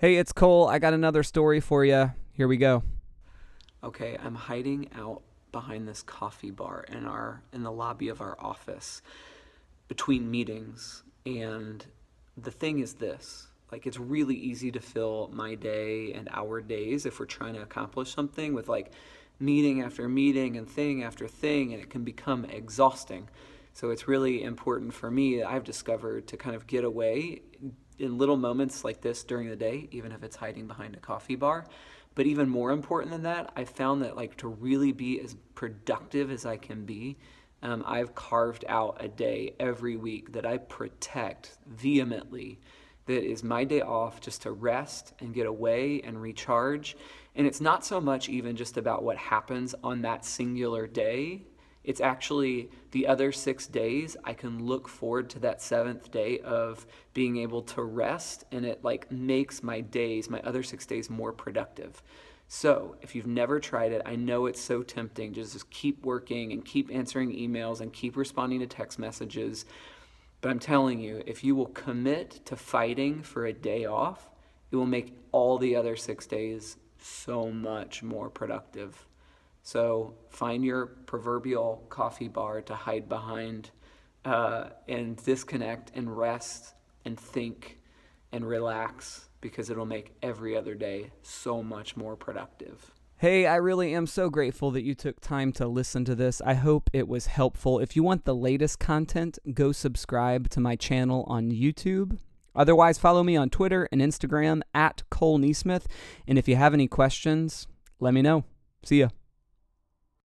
Hey, it's Cole. I got another story for you. Here we go. Okay, I'm hiding out behind this coffee bar in our in the lobby of our office between meetings and the thing is this like it's really easy to fill my day and our days if we're trying to accomplish something with like meeting after meeting and thing after thing and it can become exhausting so it's really important for me i've discovered to kind of get away in little moments like this during the day, even if it's hiding behind a coffee bar. But even more important than that, I found that like to really be as productive as I can be, um, I've carved out a day every week that I protect vehemently. That is my day off just to rest and get away and recharge. And it's not so much even just about what happens on that singular day, it's actually the other six days I can look forward to that seventh day of being able to rest, and it like makes my days, my other six days, more productive. So, if you've never tried it, I know it's so tempting. Just, just keep working and keep answering emails and keep responding to text messages. But I'm telling you, if you will commit to fighting for a day off, it will make all the other six days so much more productive. So find your proverbial coffee bar to hide behind uh, and disconnect and rest and think and relax because it'll make every other day so much more productive. Hey, I really am so grateful that you took time to listen to this. I hope it was helpful. If you want the latest content, go subscribe to my channel on YouTube. Otherwise, follow me on Twitter and Instagram at Cole NeSmith. And if you have any questions, let me know. See ya.